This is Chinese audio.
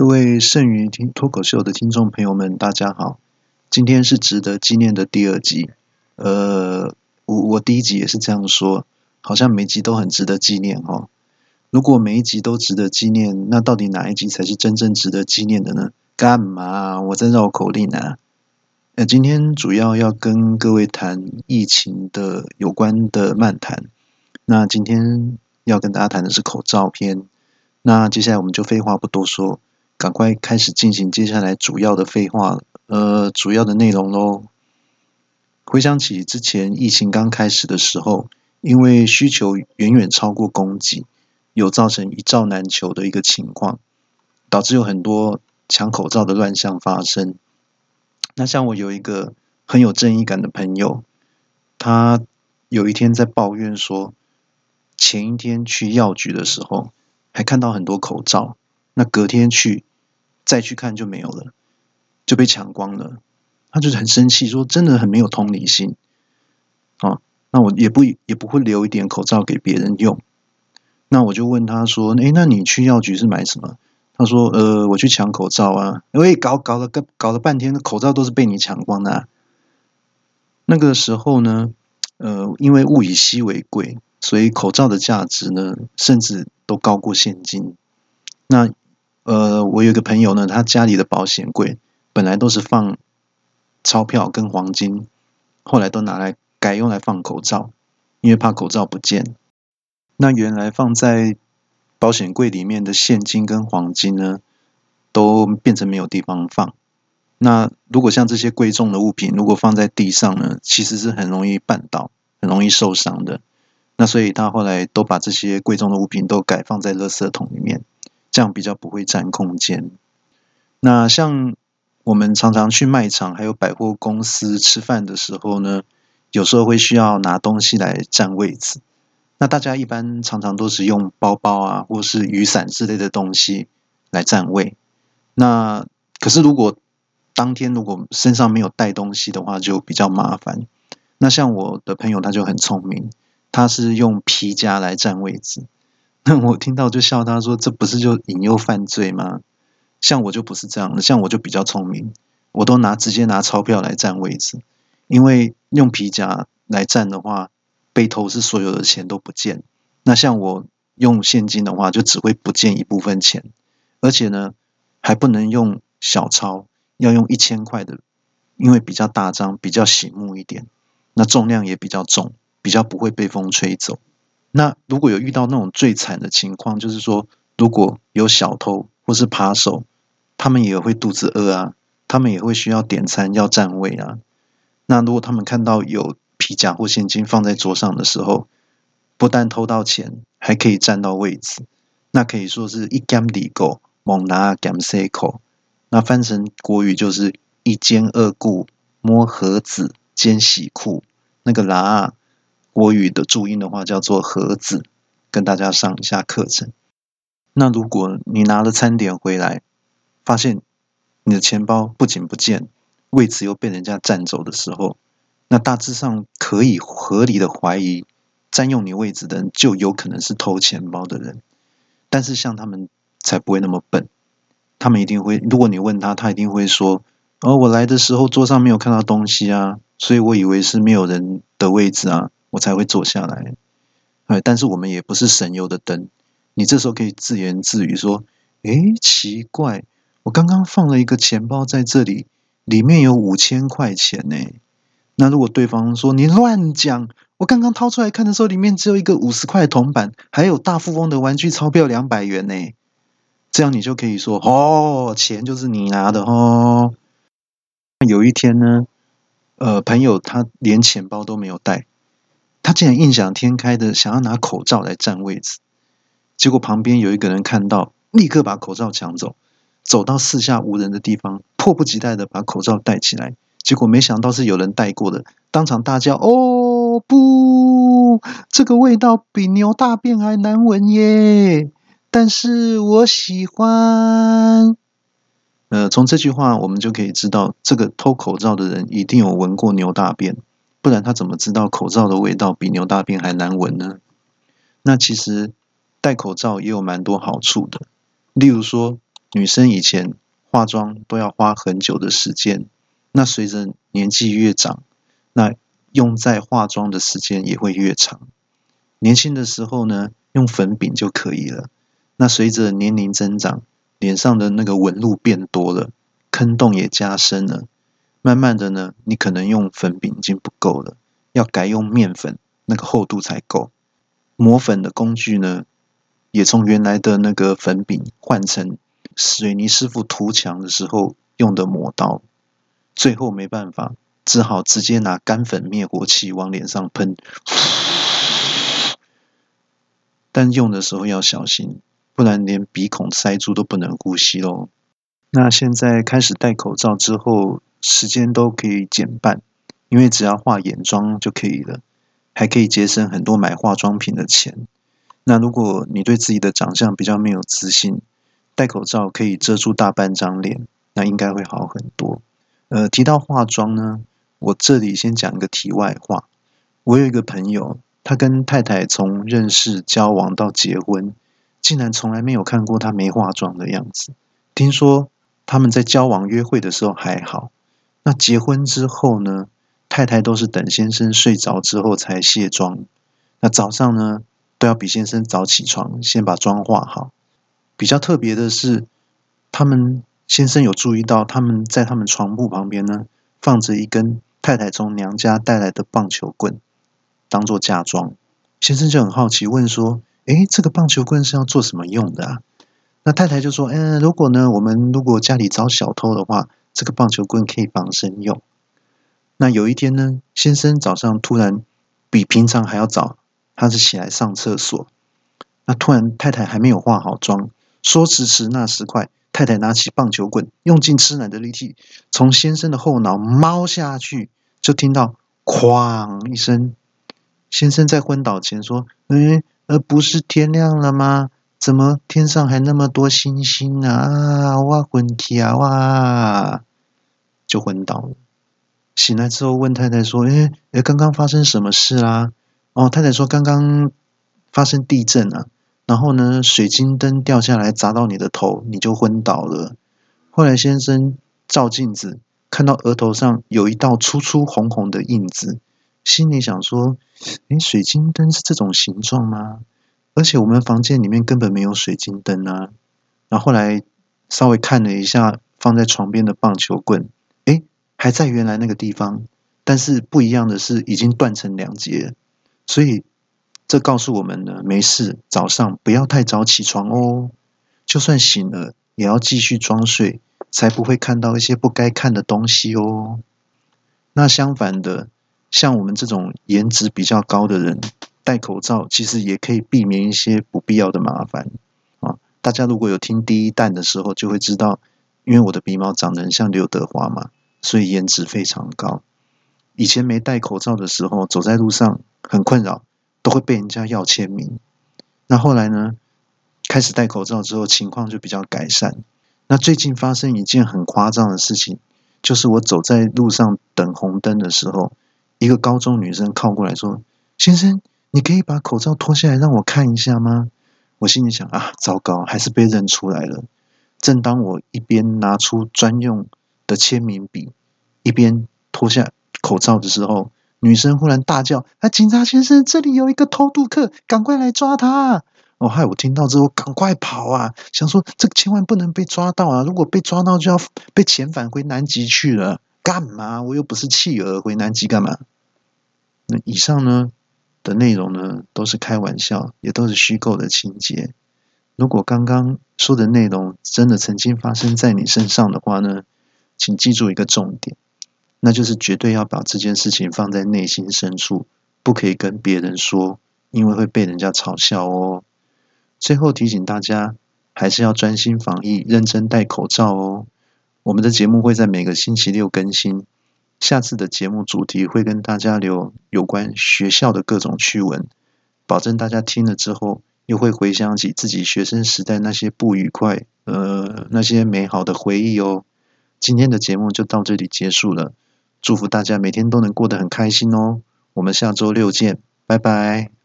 各位剩余听脱口秀的听众朋友们，大家好！今天是值得纪念的第二集。呃，我我第一集也是这样说，好像每集都很值得纪念哦。如果每一集都值得纪念，那到底哪一集才是真正值得纪念的呢？干嘛？我在绕口令啊！那今天主要要跟各位谈疫情的有关的漫谈。那今天要跟大家谈的是口罩篇。那接下来我们就废话不多说。赶快开始进行接下来主要的废话，呃，主要的内容喽。回想起之前疫情刚开始的时候，因为需求远远超过供给，有造成一罩难求的一个情况，导致有很多抢口罩的乱象发生。那像我有一个很有正义感的朋友，他有一天在抱怨说，前一天去药局的时候，还看到很多口罩，那隔天去。再去看就没有了，就被抢光了。他就是很生气，说真的很没有同理心。啊，那我也不也不会留一点口罩给别人用。那我就问他说：“哎，那你去药局是买什么？”他说：“呃，我去抢口罩啊，因为搞搞了个搞了半天，口罩都是被你抢光的。”那个时候呢，呃，因为物以稀为贵，所以口罩的价值呢，甚至都高过现金。那呃，我有一个朋友呢，他家里的保险柜本来都是放钞票跟黄金，后来都拿来改用来放口罩，因为怕口罩不见。那原来放在保险柜里面的现金跟黄金呢，都变成没有地方放。那如果像这些贵重的物品，如果放在地上呢，其实是很容易绊倒，很容易受伤的。那所以他后来都把这些贵重的物品都改放在垃圾桶里面。这样比较不会占空间。那像我们常常去卖场还有百货公司吃饭的时候呢，有时候会需要拿东西来占位置。那大家一般常常都是用包包啊，或是雨伞之类的东西来占位。那可是如果当天如果身上没有带东西的话，就比较麻烦。那像我的朋友他就很聪明，他是用皮夹来占位置。那我听到就笑他说：“这不是就引诱犯罪吗？”像我就不是这样的，像我就比较聪明，我都拿直接拿钞票来占位置，因为用皮夹来占的话，被偷是所有的钱都不见。那像我用现金的话，就只会不见一部分钱，而且呢还不能用小钞，要用一千块的，因为比较大张，比较醒目一点，那重量也比较重，比较不会被风吹走。那如果有遇到那种最惨的情况，就是说，如果有小偷或是扒手，他们也会肚子饿啊，他们也会需要点餐要占位啊。那如果他们看到有皮夹或现金放在桌上的时候，不但偷到钱，还可以占到位置，那可以说是一干里狗猛拿干塞口。那翻成国语就是一兼二顾摸盒子兼洗裤，那个拿。国语的注音的话叫做盒子，跟大家上一下课程。那如果你拿了餐点回来，发现你的钱包不仅不见，位置又被人家占走的时候，那大致上可以合理的怀疑，占用你位置的人就有可能是偷钱包的人。但是像他们才不会那么笨，他们一定会，如果你问他，他一定会说：“哦，我来的时候桌上没有看到东西啊，所以我以为是没有人的位置啊。”我才会坐下来，哎，但是我们也不是省油的灯。你这时候可以自言自语说：“诶，奇怪，我刚刚放了一个钱包在这里，里面有五千块钱呢。”那如果对方说：“你乱讲，我刚刚掏出来看的时候，里面只有一个五十块铜板，还有大富翁的玩具钞票两百元呢。”这样你就可以说：“哦，钱就是你拿的哦。”有一天呢，呃，朋友他连钱包都没有带。他竟然异想天开的想要拿口罩来占位置，结果旁边有一个人看到，立刻把口罩抢走，走到四下无人的地方，迫不及待的把口罩戴起来。结果没想到是有人戴过的，当场大叫：“哦不，这个味道比牛大便还难闻耶！”但是我喜欢。呃，从这句话我们就可以知道，这个偷口罩的人一定有闻过牛大便。不然他怎么知道口罩的味道比牛大便还难闻呢？那其实戴口罩也有蛮多好处的，例如说女生以前化妆都要花很久的时间，那随着年纪越长，那用在化妆的时间也会越长。年轻的时候呢，用粉饼就可以了。那随着年龄增长，脸上的那个纹路变多了，坑洞也加深了。慢慢的呢，你可能用粉饼已经不够了，要改用面粉，那个厚度才够。磨粉的工具呢，也从原来的那个粉饼换成水泥师傅涂墙的时候用的磨刀。最后没办法，只好直接拿干粉灭火器往脸上喷。但用的时候要小心，不然连鼻孔塞住都不能呼吸喽。那现在开始戴口罩之后。时间都可以减半，因为只要化眼妆就可以了，还可以节省很多买化妆品的钱。那如果你对自己的长相比较没有自信，戴口罩可以遮住大半张脸，那应该会好很多。呃，提到化妆呢，我这里先讲一个题外话。我有一个朋友，他跟太太从认识、交往到结婚，竟然从来没有看过他没化妆的样子。听说他们在交往约会的时候还好。那结婚之后呢？太太都是等先生睡着之后才卸妆。那早上呢，都要比先生早起床，先把妆化好。比较特别的是，他们先生有注意到，他们在他们床铺旁边呢，放着一根太太从娘家带来的棒球棍，当做嫁妆。先生就很好奇，问说：“诶，这个棒球棍是要做什么用的啊？”那太太就说：“嗯，如果呢，我们如果家里遭小偷的话。”这个棒球棍可以防身用。那有一天呢，先生早上突然比平常还要早，他是起来上厕所。那突然太太还没有化好妆，说时迟那时快，太太拿起棒球棍，用尽吃奶的力气，从先生的后脑猫下去，就听到“哐”一声。先生在昏倒前说：“嗯，呃，不是天亮了吗？”怎么天上还那么多星星啊？哇，昏体啊！哇，就昏倒了。醒来之后问太太说：“哎哎，刚刚发生什么事啦？”哦，太太说：“刚刚发生地震啊，然后呢，水晶灯掉下来砸到你的头，你就昏倒了。后来先生照镜子，看到额头上有一道粗粗红红的印子，心里想说：哎，水晶灯是这种形状吗？”而且我们房间里面根本没有水晶灯啊！然后后来稍微看了一下放在床边的棒球棍，诶，还在原来那个地方，但是不一样的是已经断成两截，所以这告诉我们呢，没事，早上不要太早起床哦，就算醒了也要继续装睡，才不会看到一些不该看的东西哦。那相反的，像我们这种颜值比较高的人。戴口罩其实也可以避免一些不必要的麻烦啊！大家如果有听第一弹的时候，就会知道，因为我的鼻毛长得很像刘德华嘛，所以颜值非常高。以前没戴口罩的时候，走在路上很困扰，都会被人家要签名。那后来呢，开始戴口罩之后，情况就比较改善。那最近发生一件很夸张的事情，就是我走在路上等红灯的时候，一个高中女生靠过来说：“先生。”你可以把口罩脱下来让我看一下吗？我心里想啊，糟糕，还是被认出来了。正当我一边拿出专用的签名笔，一边脱下口罩的时候，女生忽然大叫：“啊，警察先生，这里有一个偷渡客，赶快来抓他！”哦，害我听到之后赶快跑啊，想说这个千万不能被抓到啊！如果被抓到，就要被遣返回南极去了。干嘛？我又不是企鹅，回南极干嘛？那以上呢？的内容呢，都是开玩笑，也都是虚构的情节。如果刚刚说的内容真的曾经发生在你身上的话呢，请记住一个重点，那就是绝对要把这件事情放在内心深处，不可以跟别人说，因为会被人家嘲笑哦。最后提醒大家，还是要专心防疫，认真戴口罩哦。我们的节目会在每个星期六更新。下次的节目主题会跟大家聊有关学校的各种趣闻，保证大家听了之后又会回想起自己学生时代那些不愉快，呃，那些美好的回忆哦。今天的节目就到这里结束了，祝福大家每天都能过得很开心哦。我们下周六见，拜拜。